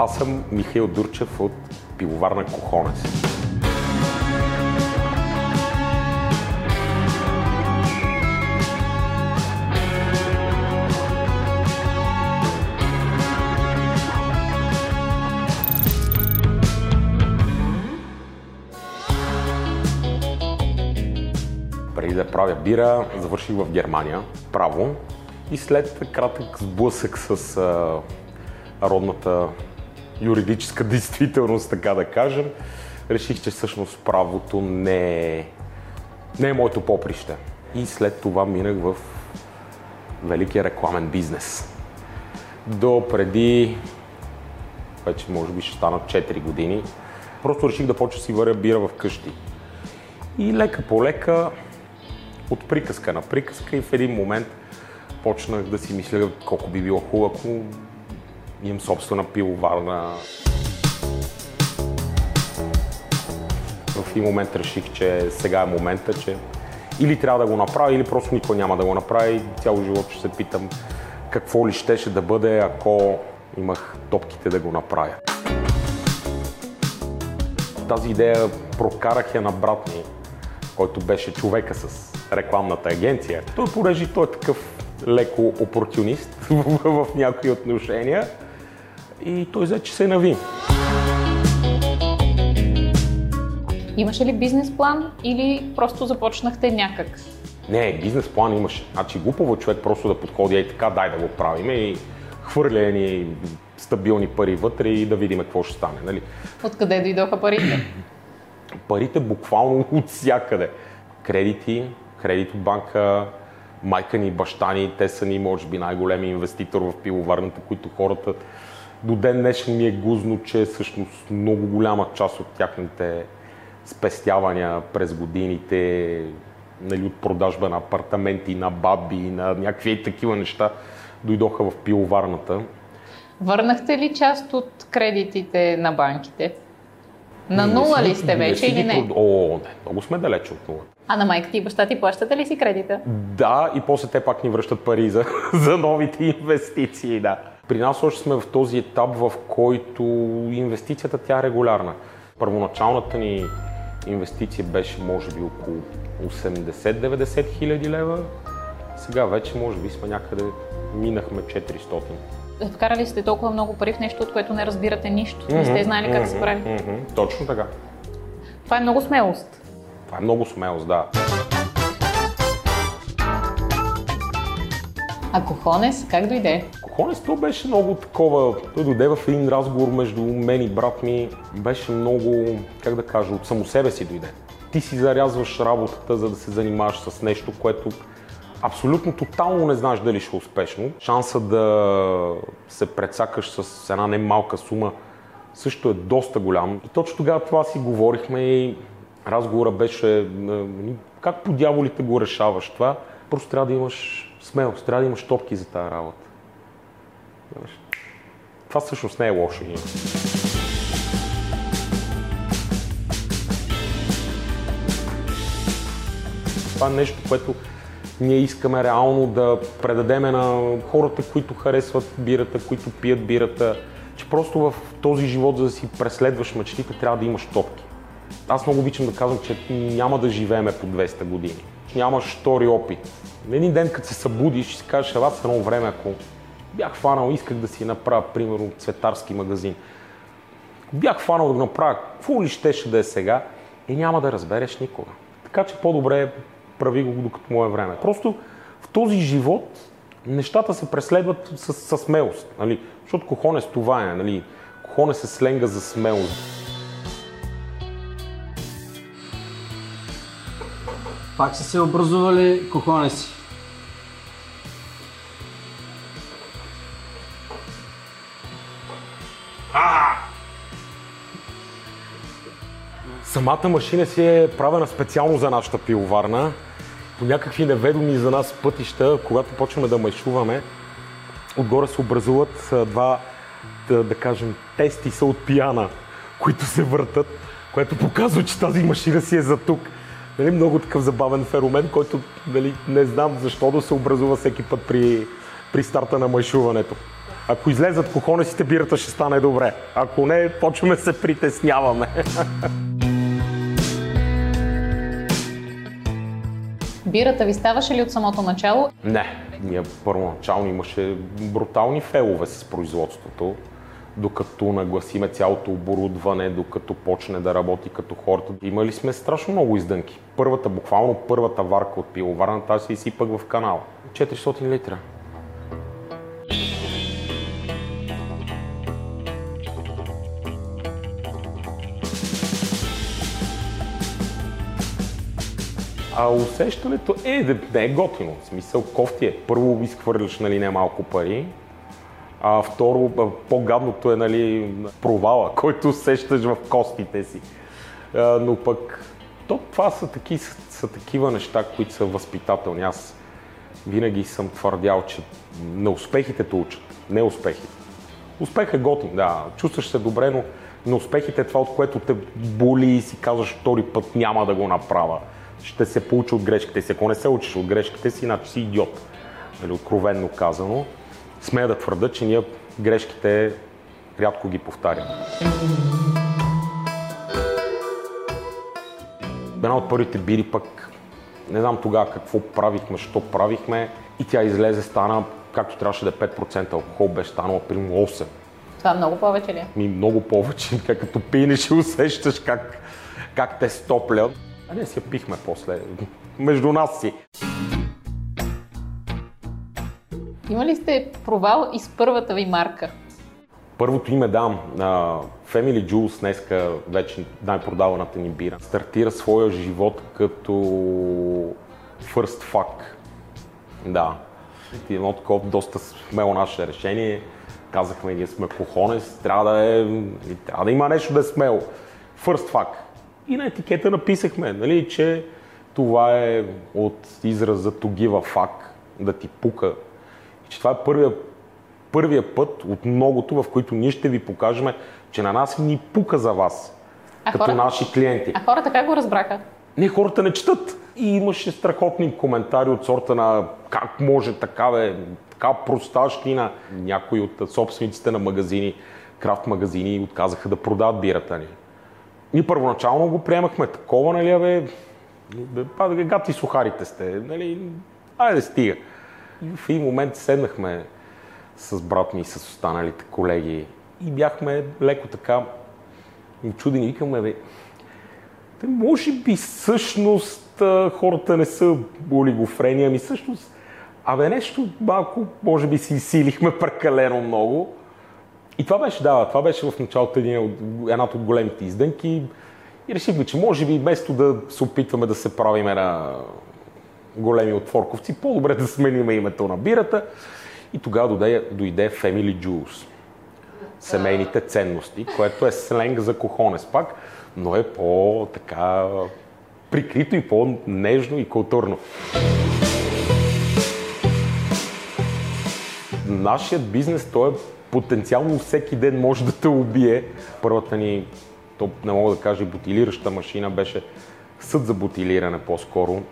Аз съм Михаил Дурчев от пивоварна Кохонес. преди да правя бира, завърших в Германия право и след кратък сблъсък с родната юридическа действителност, така да кажем, реших, че всъщност правото не е, не е моето поприще. И след това минах в великия рекламен бизнес. До преди, вече може би ще станат 4 години, просто реших да почна си варя бира в къщи. И лека по лека от приказка на приказка и в един момент почнах да си мисля колко би било хубаво, ако имам собствена пивоварна. В един момент реших, че сега е момента, че или трябва да го направя, или просто никой няма да го направи. Цял живот ще се питам какво ли щеше да бъде, ако имах топките да го направя. Тази идея прокарах я на брат ми, който беше човека с рекламната агенция. Той порежи, той е такъв леко опортунист в, в някои отношения и той взе, че се нави. Имаше ли бизнес план или просто започнахте някак? Не, бизнес план имаше. Значи глупаво е човек просто да подходи и така, дай да го правим и хвърля ни стабилни пари вътре и да видим какво ще стане. Нали? Откъде дойдоха парите? Парите буквално от всякъде. Кредити, кредит от банка, майка ни, баща ни, те са ни, може би, най-големи инвеститор в пивоварната, които хората до ден днешен ми е гузно, че всъщност много голяма част от тяхните спестявания през годините, нали, от продажба на апартаменти, на баби, на някакви такива неща, дойдоха в пивоварната. Върнахте ли част от кредитите на банките? На нула ли сте вече не или не? Прод... О, не, много сме далече от нула. А на майка ти и баща ти плащате ли си кредита? Да, и после те пак ни връщат пари за, за новите инвестиции, да. При нас още сме в този етап, в който инвестицията тя е регулярна. Първоначалната ни инвестиция беше може би около 80-90 хиляди лева. Сега вече може би сме някъде, минахме 400. Вкарали сте толкова много пари в нещо, от което не разбирате нищо. Не сте знаели как се прави. Мгм, Точно така. Това е много смелост. Това е много смелост, да. А Кохонес как дойде? Кохонес, то беше много такова. Той дойде в един разговор между мен и брат ми. Беше много, как да кажа, от само себе си дойде. Ти си зарязваш работата, за да се занимаваш с нещо, което абсолютно тотално не знаеш дали ще е успешно. Шанса да се прецакаш с една немалка сума също е доста голям. И точно тогава това си говорихме и разговора беше е, как по дяволите го решаваш това. Просто трябва да имаш смелост, трябва да имаш топки за тази работа. Това всъщност не е лошо. Това е нещо, което ние искаме реално да предадеме на хората, които харесват бирата, които пият бирата, че просто в този живот, за да си преследваш мечтите, трябва да имаш топки. Аз много обичам да казвам, че няма да живееме по 200 години. Нямаш втори опит. Един ден, като се събудиш и си кажеш, аз едно време, ако бях фанал, исках да си направя, примерно, цветарски магазин. Ако бях фанал да го направя, какво ли щеше да е сега, и няма да разбереш никога. Така че по-добре прави го докато му е време. Просто в този живот нещата се преследват с, с смелост. Нали? Защото кохонес това е. Нали? Кохонес е сленга за смелост. Пак са се образували кохонеси. Самата машина си е правена специално за нашата пивоварна. По някакви неведоми за нас пътища, когато почваме да майшуваме, отгоре се образуват два, да, да кажем, тести са от пияна, които се въртат, което показва, че тази машина си е за тук. Нали, много такъв забавен феномен, който нали, не знам защо да се образува всеки път при, при старта на майшуването. Ако излезат кохонесите, бирата ще стане добре. Ако не, почваме се притесняваме. Бирата ви ставаше ли от самото начало? Не, ние първоначално имаше брутални фелове с производството, докато нагласиме цялото оборудване, докато почне да работи като хората. Имали сме страшно много издънки. Първата, буквално първата варка от пиловарната, аз си изсипах в канала. 400 литра. А усещането е да не е готино. В смисъл кофти е. Първо изхвърляш нали, не малко пари, а второ по-гадното е нали, провала, който усещаш в костите си. А, но пък то, това са, таки, са, са такива неща, които са възпитателни. Аз винаги съм твърдял, че неуспехите те учат, не успехите. Успех е готин, да, чувстваш се добре, но неуспехите е това, от което те боли и си казваш втори път няма да го направя ще се получи от грешките си. Ако не се учиш от грешките си, значи си идиот. Нали, откровенно казано. Смея да твърда, че ние грешките рядко ги повтаряме. Една от първите бири пък, не знам тогава какво правихме, що правихме и тя излезе, стана, както трябваше да е 5% алкохол, беше станала примерно 8. Това много повече ли? Е? Ми много повече, като пинеш и усещаш как, как те стоплят. А не си пихме после. Между нас си. Има ли сте провал и с първата ви марка? Първото име дам. Family Juice, днеска вече най-продаваната ни бира, стартира своя живот като first fuck. Да. Едно такова доста смело наше решение. Казахме, ние сме кохонес, трябва да, е, трябва да има нещо да е смело. First fuck. И на етикета написахме, нали, че това е от израза to give a fuck, да ти пука. И че това е първия, първия път от многото, в които ние ще ви покажем, че на нас ни пука за вас, а като хората, наши клиенти. А хората как го разбраха? Не, хората не четат. И имаше страхотни коментари от сорта на как може така, бе, така просташкина. Някои от собствениците на магазини, крафт магазини, отказаха да продават бирата ни. Ние първоначално го приемахме такова, нали, бе, бе, гати сухарите сте, нали, айде стига. И в един момент седнахме с брат ми и с останалите колеги и бяхме леко така чудени. Викаме, бе, може би всъщност хората не са олигофрени, ами всъщност, абе нещо малко, може би си силихме прекалено много. И това беше, да, това беше в началото един, едната от големите издънки. И решихме, че може би вместо да се опитваме да се правиме на големи отворковци, по-добре да сменим името на бирата. И тогава дойде, дойде Family Jewels. Семейните ценности, което е сленг за кохонес пак, но е по-така прикрито и по-нежно и културно. Нашият бизнес, той е потенциално всеки ден може да те убие. Първата ни, то не мога да кажа, бутилираща машина беше съд за бутилиране по-скоро.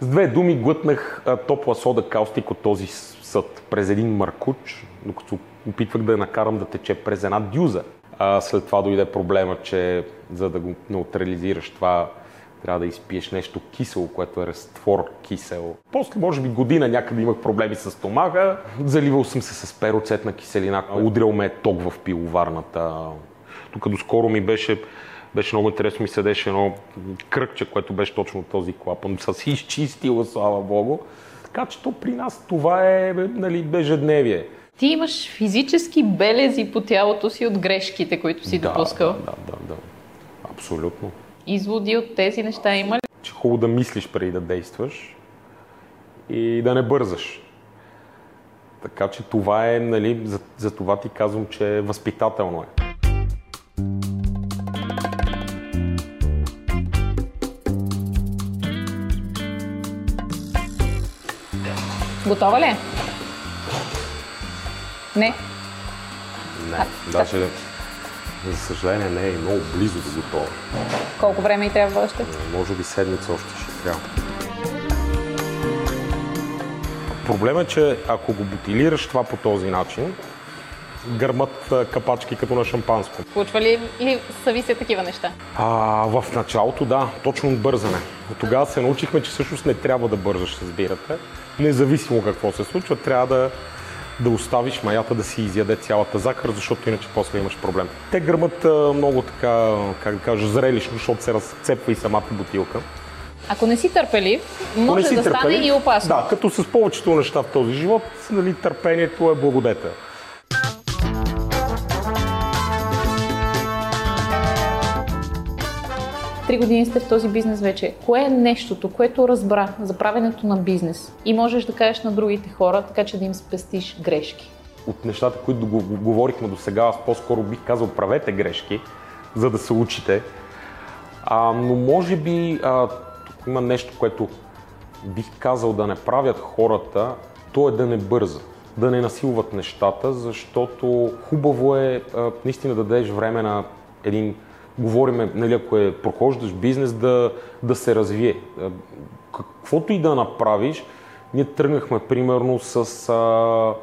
С две думи глътнах а, топла сода каустик от този съд през един маркуч, докато опитвах да я накарам да тече през една дюза. А, след това дойде проблема, че за да го неутрализираш това трябва да изпиеш нещо кисело, което е разтвор кисел. После, може би, година някъде имах проблеми с стомаха. Заливал съм се с пероцетна киселина. Удрял ме е ток в пиловарната. Тук доскоро ми беше, беше много интересно, ми седеше едно кръгче, което беше точно този клапан. Са си изчистила, слава богу. Така че то при нас това е нали, ежедневие. Ти имаш физически белези по тялото си от грешките, които си да, допускал. Да, да, да. Абсолютно изводи от тези неща има ли? Че хубаво да мислиш преди да действаш и да не бързаш. Така че това е, нали, за, за това ти казвам, че възпитателно е. Готова ли е? Не. Не, а, даже за съжаление не е много близо до готова. Колко време и трябва още? Може би седмица още ще трябва. Проблемът е, че ако го бутилираш това по този начин, гърмат а, капачки като на шампанско. Случва ли, ли са ви се такива неща? А, в началото да, точно от бързане. От тогава се научихме, че всъщност не трябва да бързаш, разбирате. Независимо какво се случва, трябва да, да оставиш маята да си изяде цялата захар, защото иначе после имаш проблем. Те гърмат много така, как да кажа, зрелищно, защото се разцепва и самата бутилка. Ако не си търпелив, може си да стане търпелив, и опасно. Да, като с повечето неща в този живот, нали, търпението е благодетел. Три години сте в този бизнес вече. Кое е нещото, което разбра за правенето на бизнес и можеш да кажеш на другите хора, така че да им спестиш грешки? От нещата, които го, го говорихме до сега, аз по-скоро бих казал правете грешки, за да се учите. А, но може би а, тук има нещо, което бих казал да не правят хората, то е да не бърза, да не насилват нещата, защото хубаво е а, наистина да дадеш време на един, говориме, нали, ако е прохождаш бизнес, да, да се развие. Каквото и да направиш, ние тръгнахме примерно с а,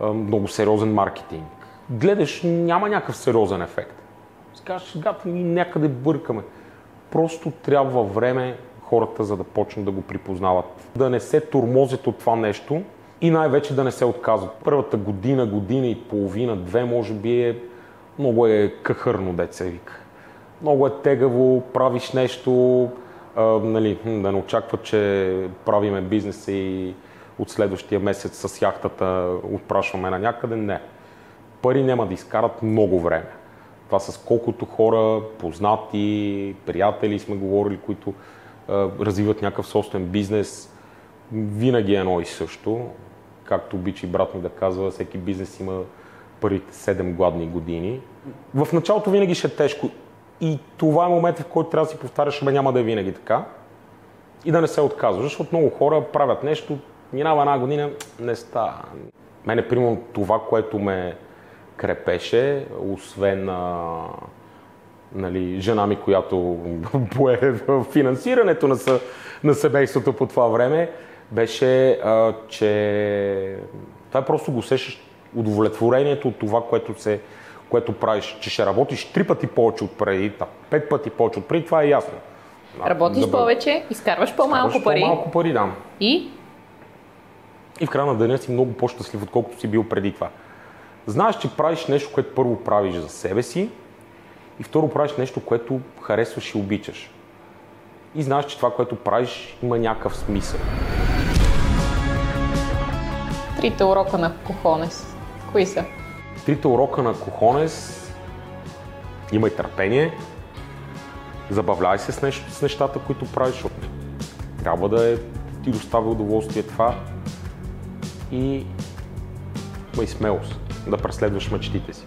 а, много сериозен маркетинг. Гледаш, няма някакъв сериозен ефект. Си кажеш, гата, ние някъде бъркаме. Просто трябва време хората, за да почнат да го припознават. Да не се турмозят от това нещо и най-вече да не се отказват. Първата година, година и половина, две, може би е много е кахърно, деца вика. Много е тегаво, правиш нещо, а, нали, да не очакват, че правиме бизнес и от следващия месец с яхтата отпрашваме на някъде. Не. Пари няма да изкарат много време. Това с колкото хора, познати, приятели сме говорили, които а, развиват някакъв собствен бизнес, винаги е едно и също. Както обича и брат ми да казва, всеки бизнес има първите 7 гладни години. В началото винаги ще е тежко. И това е моментът, в който трябва да си повтаряш, бе няма да е винаги така. И да не се отказваш, защото много хора правят нещо, минава една година, не става. Мене, примерно, това, което ме крепеше, освен а, нали, жена ми, която пое в финансирането на, съ, на семейството по това време, беше, а, че това е просто го усещаш удовлетворението от това, което, се, което правиш, че ще работиш три пъти повече от преди, пет пъти повече от преди, това е ясно. Работиш Да повече, изкарваш по-малко Изкарваш пари По-малко пари, да. и И в края на деня си много по-щастлив, отколкото си бил преди това. Знаеш, че правиш нещо, което първо правиш за себе си и второ правиш нещо, което харесваш и обичаш. И знаеш, че това, което правиш, има някакъв смисъл. трите урока на Кохонес. Кои са? Трите урока на Кохонес имай търпение, забавляй се с, нещо, с нещата, които правиш, защото трябва да е, ти доставя удоволствие това. И имай смелост да преследваш мечтите си.